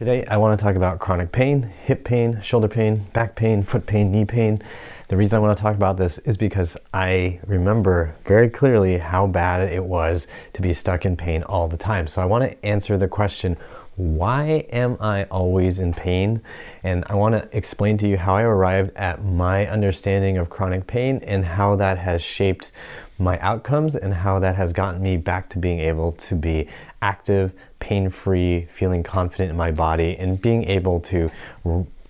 Today, I want to talk about chronic pain, hip pain, shoulder pain, back pain, foot pain, knee pain. The reason I want to talk about this is because I remember very clearly how bad it was to be stuck in pain all the time. So I want to answer the question why am I always in pain? And I want to explain to you how I arrived at my understanding of chronic pain and how that has shaped my outcomes and how that has gotten me back to being able to be active, pain free, feeling confident in my body, and being able to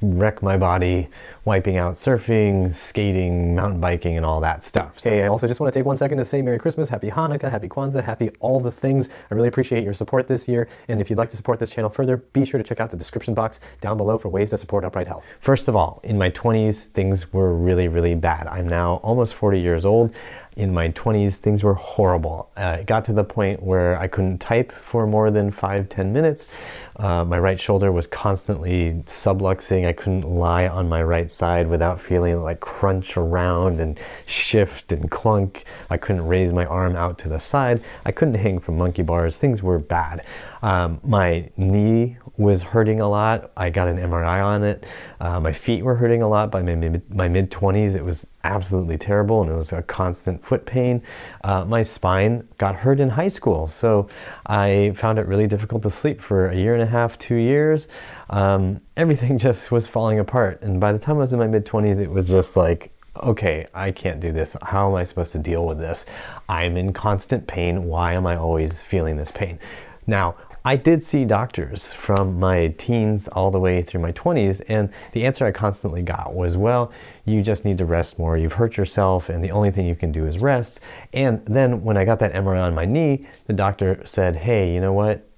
wreck my body wiping out surfing, skating, mountain biking, and all that stuff. So. Hey, I also just want to take one second to say Merry Christmas, Happy Hanukkah, Happy Kwanzaa, Happy all the things. I really appreciate your support this year. And if you'd like to support this channel further, be sure to check out the description box down below for ways to support Upright Health. First of all, in my 20s, things were really, really bad. I'm now almost 40 years old in my 20s, things were horrible. Uh, it got to the point where I couldn't type for more than five, 10 minutes. Uh, my right shoulder was constantly subluxing. I couldn't lie on my right side without feeling like crunch around and shift and clunk. I couldn't raise my arm out to the side. I couldn't hang from monkey bars. Things were bad. Um, my knee was hurting a lot. I got an MRI on it. Uh, my feet were hurting a lot by my mid, my mid 20s. It was absolutely terrible and it was a constant foot pain. Uh, my spine got hurt in high school, so I found it really difficult to sleep for a year and a half, two years. Um, everything just was falling apart. And by the time I was in my mid 20s, it was just like, okay, I can't do this. How am I supposed to deal with this? I'm in constant pain. Why am I always feeling this pain? Now, I did see doctors from my teens all the way through my 20s, and the answer I constantly got was, well, you just need to rest more. You've hurt yourself, and the only thing you can do is rest. And then when I got that MRI on my knee, the doctor said, hey, you know what?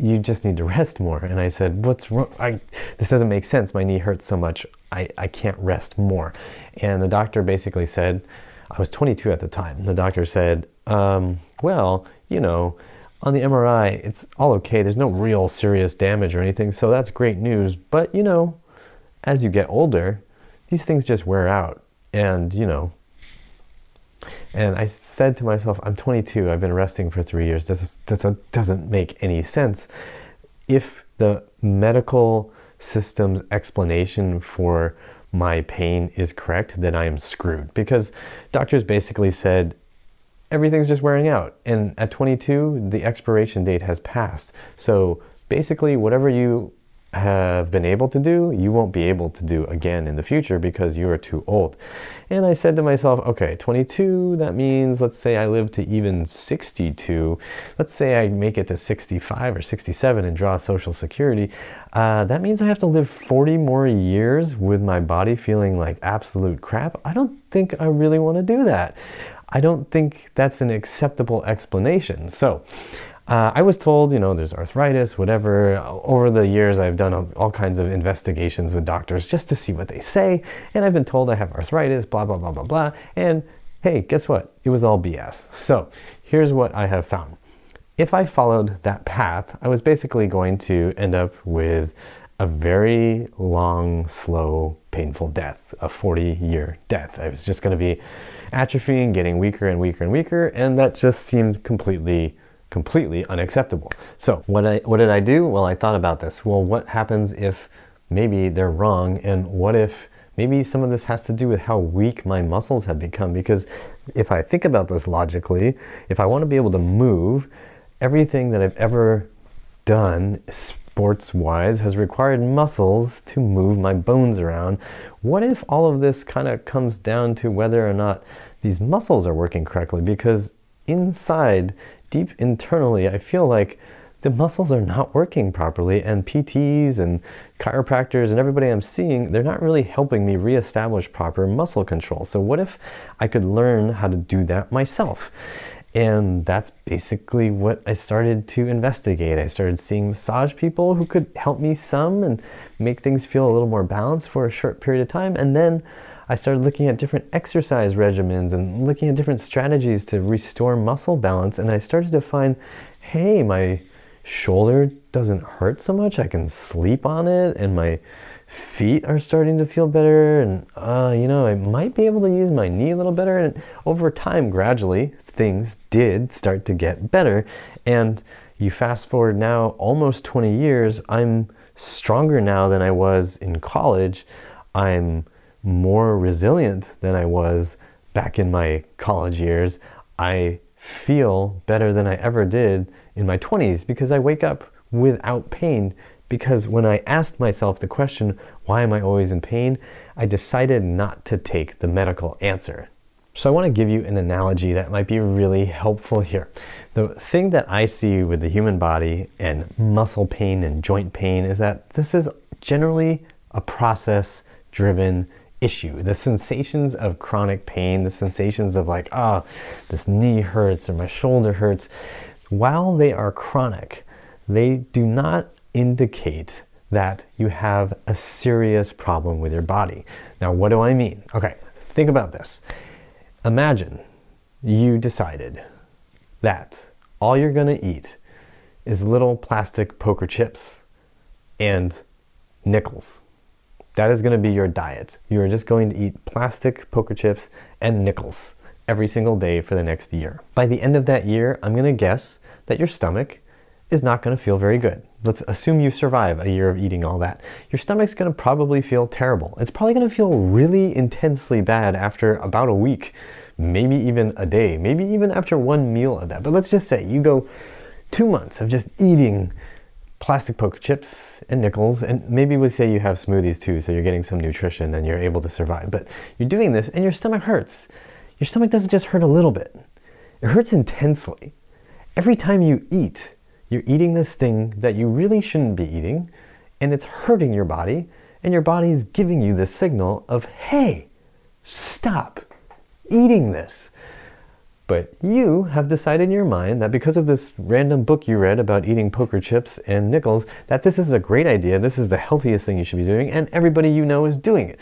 You just need to rest more. And I said, What's wrong? I, this doesn't make sense. My knee hurts so much. I, I can't rest more. And the doctor basically said, I was 22 at the time. The doctor said, um, Well, you know, on the MRI, it's all okay. There's no real serious damage or anything, so that's great news. But, you know, as you get older, these things just wear out. And, you know, and I said to myself, I'm 22, I've been resting for three years. This, this doesn't make any sense. If the medical system's explanation for my pain is correct, then I am screwed. Because doctors basically said, everything's just wearing out. And at 22, the expiration date has passed. So basically, whatever you have been able to do, you won't be able to do again in the future because you are too old. And I said to myself, okay, 22, that means let's say I live to even 62. Let's say I make it to 65 or 67 and draw Social Security. Uh, that means I have to live 40 more years with my body feeling like absolute crap. I don't think I really want to do that. I don't think that's an acceptable explanation. So, uh, I was told, you know, there's arthritis, whatever. Over the years, I've done all kinds of investigations with doctors just to see what they say. And I've been told I have arthritis, blah, blah, blah, blah, blah. And hey, guess what? It was all BS. So here's what I have found. If I followed that path, I was basically going to end up with a very long, slow, painful death, a 40 year death. I was just going to be atrophying, getting weaker and weaker and weaker, and that just seemed completely completely unacceptable. So, what I what did I do? Well, I thought about this. Well, what happens if maybe they're wrong and what if maybe some of this has to do with how weak my muscles have become because if I think about this logically, if I want to be able to move, everything that I've ever done sports wise has required muscles to move my bones around. What if all of this kind of comes down to whether or not these muscles are working correctly? Because inside deep internally, I feel like the muscles are not working properly, and PTs and chiropractors and everybody I'm seeing, they're not really helping me reestablish proper muscle control. So, what if I could learn how to do that myself? And that's basically what I started to investigate. I started seeing massage people who could help me some and make things feel a little more balanced for a short period of time. And then I started looking at different exercise regimens and looking at different strategies to restore muscle balance. And I started to find, hey, my shoulder doesn't hurt so much. I can sleep on it, and my feet are starting to feel better. And, uh, you know, I might be able to use my knee a little better. And over time, gradually, things did start to get better. And you fast forward now almost 20 years, I'm stronger now than I was in college. I'm more resilient than I was back in my college years. I feel better than I ever did in my 20s because I wake up without pain. Because when I asked myself the question, why am I always in pain? I decided not to take the medical answer. So I want to give you an analogy that might be really helpful here. The thing that I see with the human body and muscle pain and joint pain is that this is generally a process driven issue. The sensations of chronic pain, the sensations of like, ah, oh, this knee hurts or my shoulder hurts, while they are chronic, they do not indicate that you have a serious problem with your body. Now, what do I mean? Okay, think about this. Imagine you decided that all you're going to eat is little plastic poker chips and nickels. That is going to be your diet. You are just going to eat plastic poker chips and nickels every single day for the next year. By the end of that year, I'm going to guess that your stomach is not going to feel very good. Let's assume you survive a year of eating all that. Your stomach's going to probably feel terrible. It's probably going to feel really intensely bad after about a week, maybe even a day, maybe even after one meal of that. But let's just say you go two months of just eating plastic poker chips and nickels, and maybe we say you have smoothies too, so you're getting some nutrition and you're able to survive. But you're doing this and your stomach hurts. Your stomach doesn't just hurt a little bit, it hurts intensely. Every time you eat, you're eating this thing that you really shouldn't be eating, and it's hurting your body, and your body's giving you this signal of, hey, stop eating this. But you have decided in your mind that because of this random book you read about eating poker chips and nickels, that this is a great idea, this is the healthiest thing you should be doing, and everybody you know is doing it.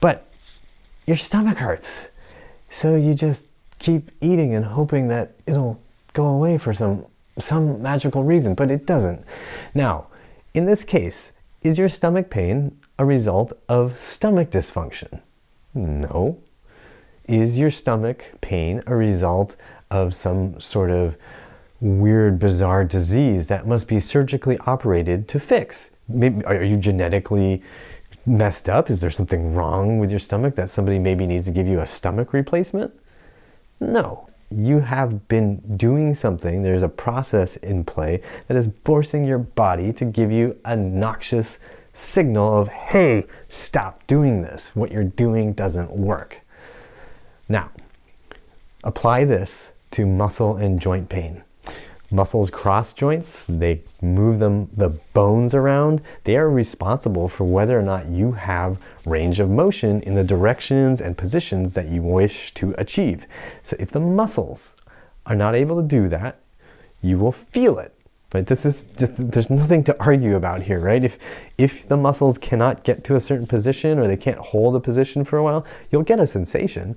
But your stomach hurts. So you just keep eating and hoping that it'll go away for some some magical reason, but it doesn't. Now, in this case, is your stomach pain a result of stomach dysfunction? No. Is your stomach pain a result of some sort of weird, bizarre disease that must be surgically operated to fix? Maybe, are you genetically messed up? Is there something wrong with your stomach that somebody maybe needs to give you a stomach replacement? No you have been doing something, there's a process in play that is forcing your body to give you a noxious signal of, hey, stop doing this. What you're doing doesn't work. Now, apply this to muscle and joint pain. Muscles cross joints, they move them the bones around. They are responsible for whether or not you have range of motion in the directions and positions that you wish to achieve. So if the muscles are not able to do that, you will feel it. But this is just there's nothing to argue about here, right? If if the muscles cannot get to a certain position or they can't hold a position for a while, you'll get a sensation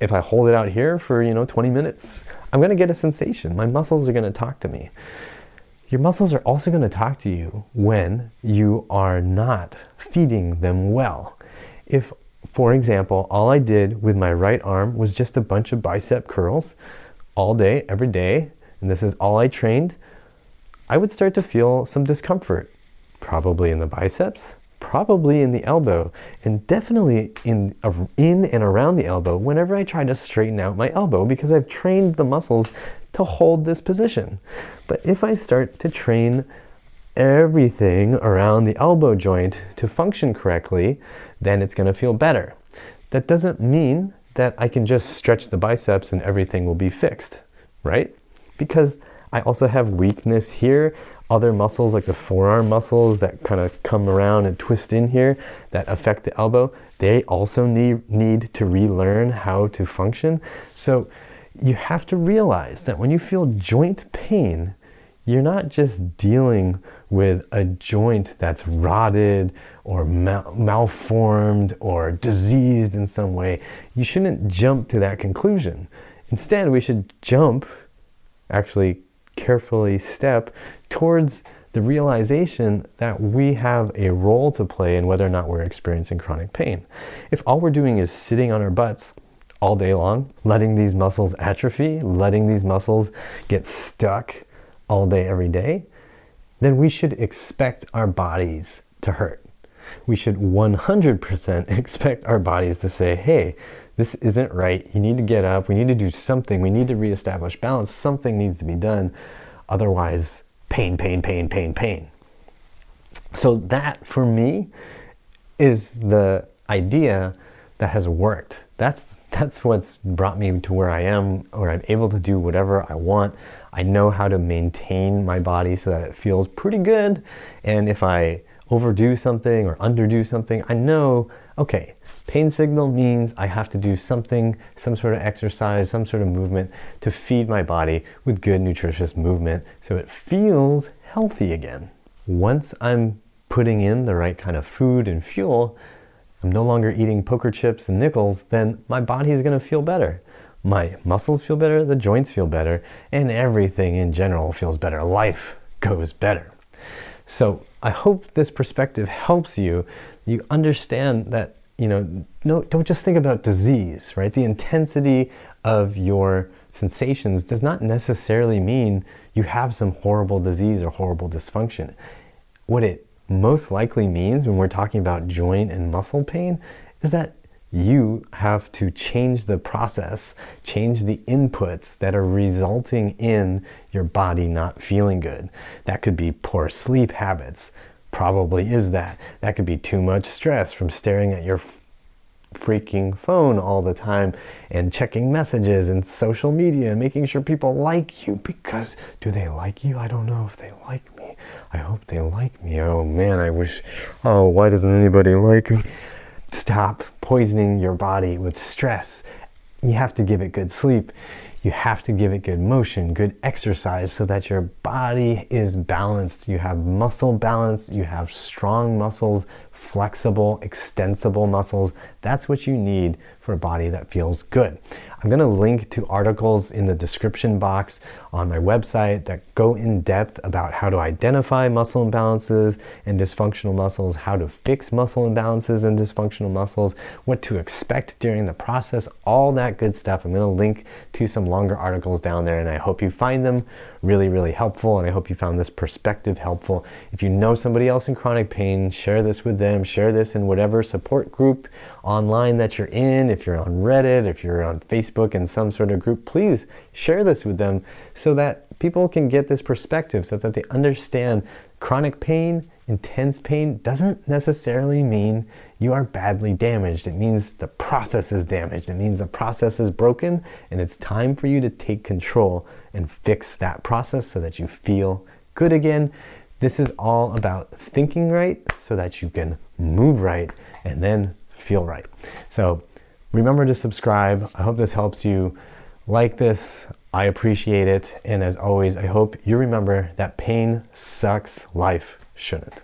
if I hold it out here for, you know, 20 minutes, I'm going to get a sensation. My muscles are going to talk to me. Your muscles are also going to talk to you when you are not feeding them well. If, for example, all I did with my right arm was just a bunch of bicep curls all day, every day, and this is all I trained, I would start to feel some discomfort, probably in the biceps, probably in the elbow, and definitely in, in and around the elbow whenever I try to straighten out my elbow because I've trained the muscles to hold this position. But if I start to train everything around the elbow joint to function correctly, then it's going to feel better. That doesn't mean that I can just stretch the biceps and everything will be fixed, right? Because I also have weakness here other muscles like the forearm muscles that kind of come around and twist in here that affect the elbow, they also need, need to relearn how to function. So you have to realize that when you feel joint pain, you're not just dealing with a joint that's rotted or mal- malformed or diseased in some way. You shouldn't jump to that conclusion. Instead, we should jump, actually carefully step towards the realization that we have a role to play in whether or not we're experiencing chronic pain. If all we're doing is sitting on our butts all day long, letting these muscles atrophy, letting these muscles get stuck all day, every day, then we should expect our bodies to hurt. We should 100% expect our bodies to say, hey, this isn't right. You need to get up. We need to do something. We need to reestablish balance. Something needs to be done. Otherwise, pain, pain, pain, pain, pain. So, that for me is the idea that has worked. That's that's what's brought me to where I am, where I'm able to do whatever I want. I know how to maintain my body so that it feels pretty good. And if I overdo something or underdo something, I know, okay, pain signal means I have to do something, some sort of exercise, some sort of movement to feed my body with good, nutritious movement so it feels healthy again. Once I'm putting in the right kind of food and fuel, I'm no longer eating poker chips and nickels, then my body is going to feel better. My muscles feel better, the joints feel better, and everything in general feels better. Life goes better. So I hope this perspective helps you. You understand that, you know, no, don't just think about disease, right? The intensity of your sensations does not necessarily mean you have some horrible disease or horrible dysfunction. What it most likely means when we're talking about joint and muscle pain is that you have to change the process, change the inputs that are resulting in your body not feeling good. That could be poor sleep habits, probably is that. That could be too much stress from staring at your freaking phone all the time and checking messages and social media and making sure people like you because do they like you? I don't know if they like me. I hope they like me. Oh man, I wish. Oh, why doesn't anybody like me? Stop poisoning your body with stress. You have to give it good sleep. You have to give it good motion, good exercise so that your body is balanced. You have muscle balance, you have strong muscles, flexible, extensible muscles. That's what you need for a body that feels good. I'm going to link to articles in the description box on my website that go in depth about how to identify muscle imbalances and dysfunctional muscles, how to fix muscle imbalances and dysfunctional muscles, what to expect during the process, all that good stuff. I'm going to link to some longer articles down there, and I hope you find them really, really helpful. And I hope you found this perspective helpful. If you know somebody else in chronic pain, share this with them, share this in whatever support group online that you're in. If you're on Reddit, if you're on Facebook in some sort of group, please share this with them so that people can get this perspective so that they understand chronic pain, intense pain doesn't necessarily mean you are badly damaged. It means the process is damaged. It means the process is broken and it's time for you to take control and fix that process so that you feel good again. This is all about thinking right so that you can move right and then feel right. So remember to subscribe. I hope this helps you. Like this, I appreciate it. And as always, I hope you remember that pain sucks, life shouldn't.